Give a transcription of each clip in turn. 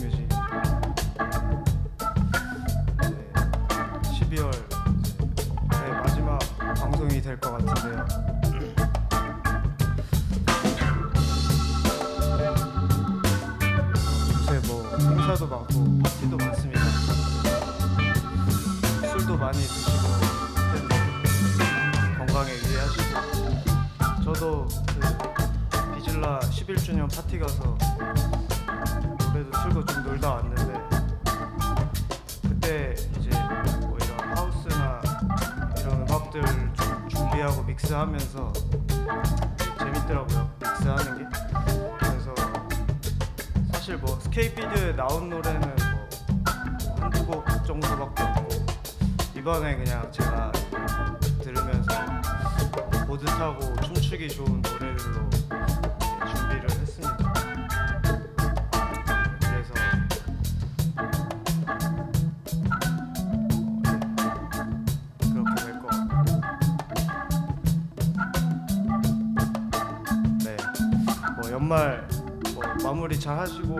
music 잘 하시고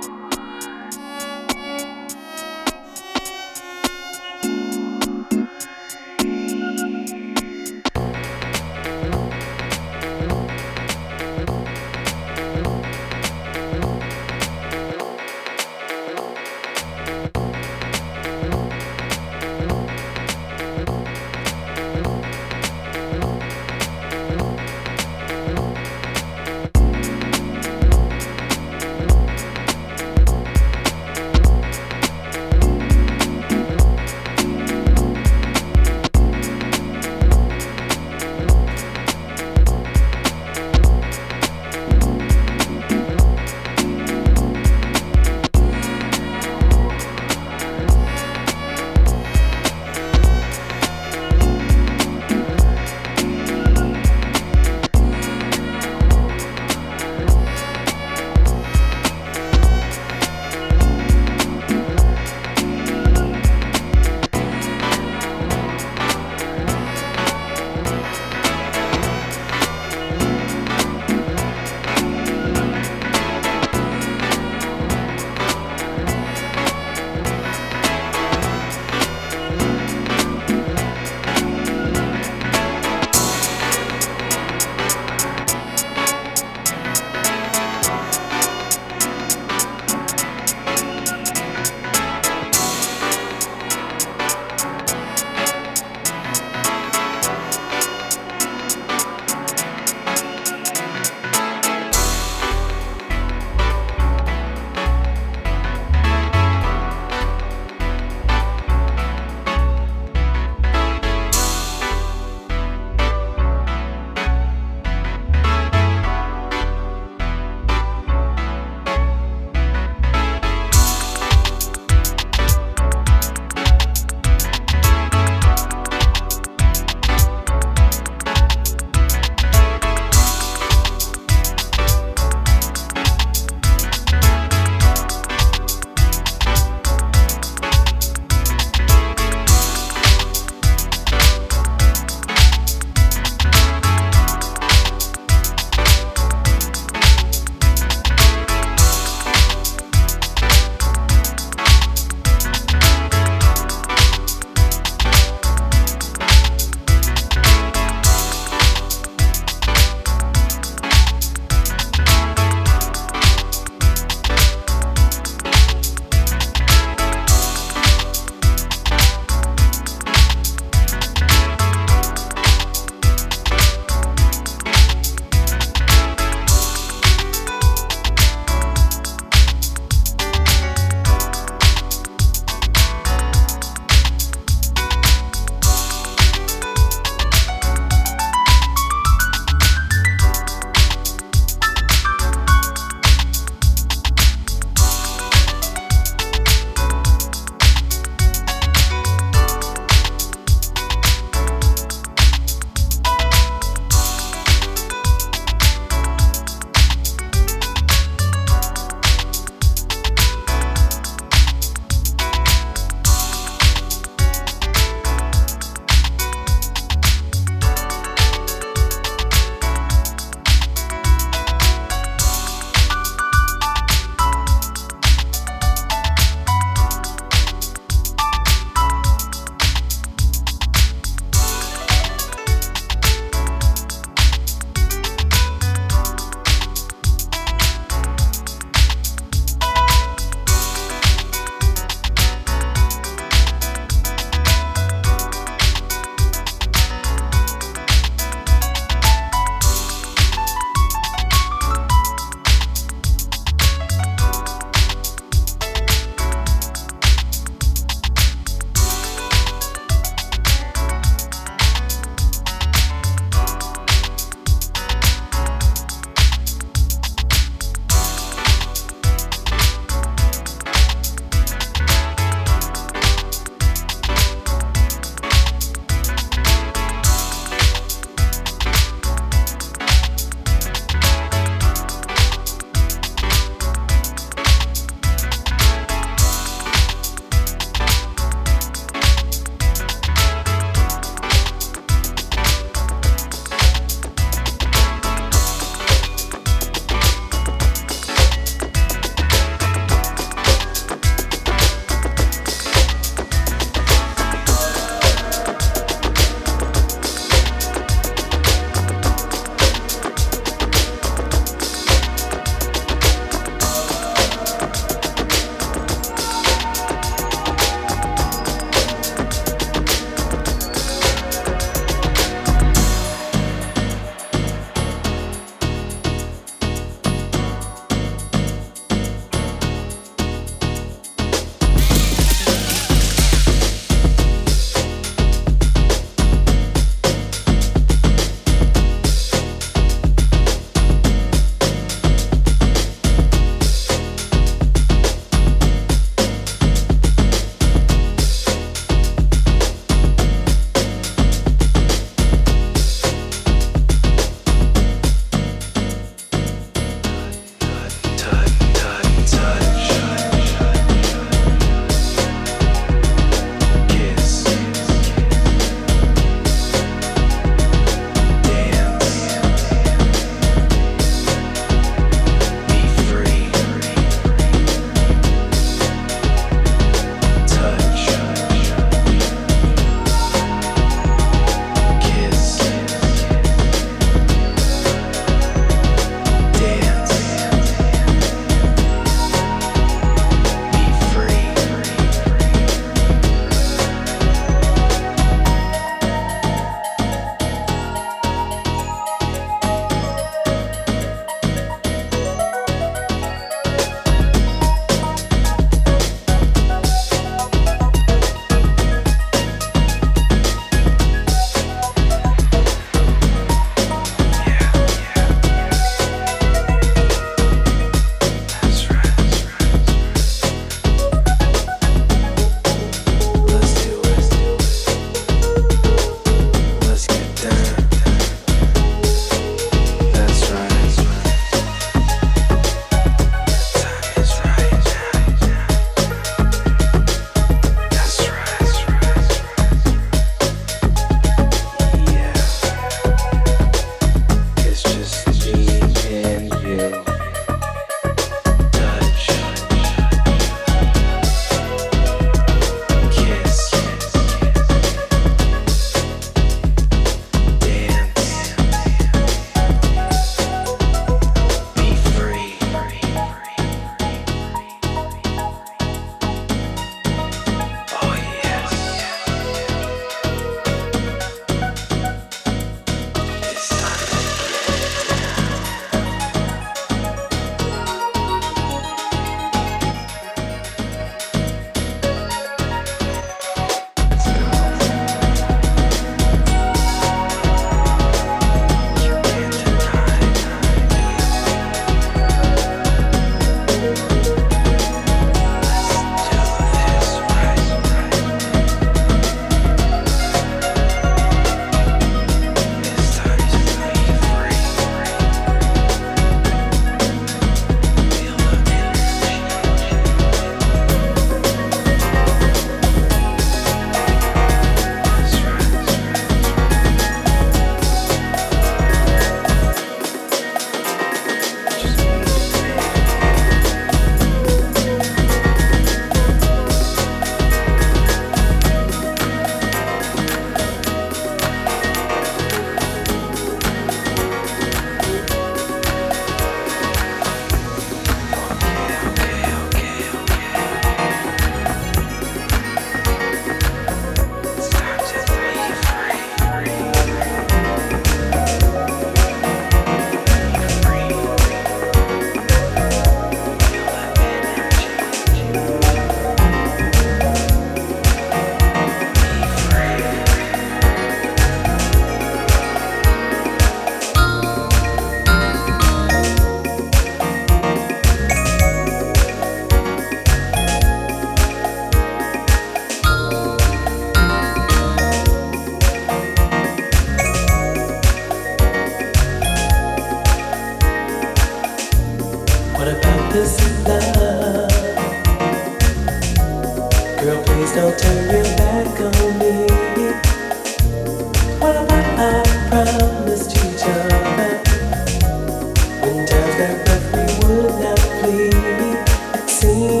disregard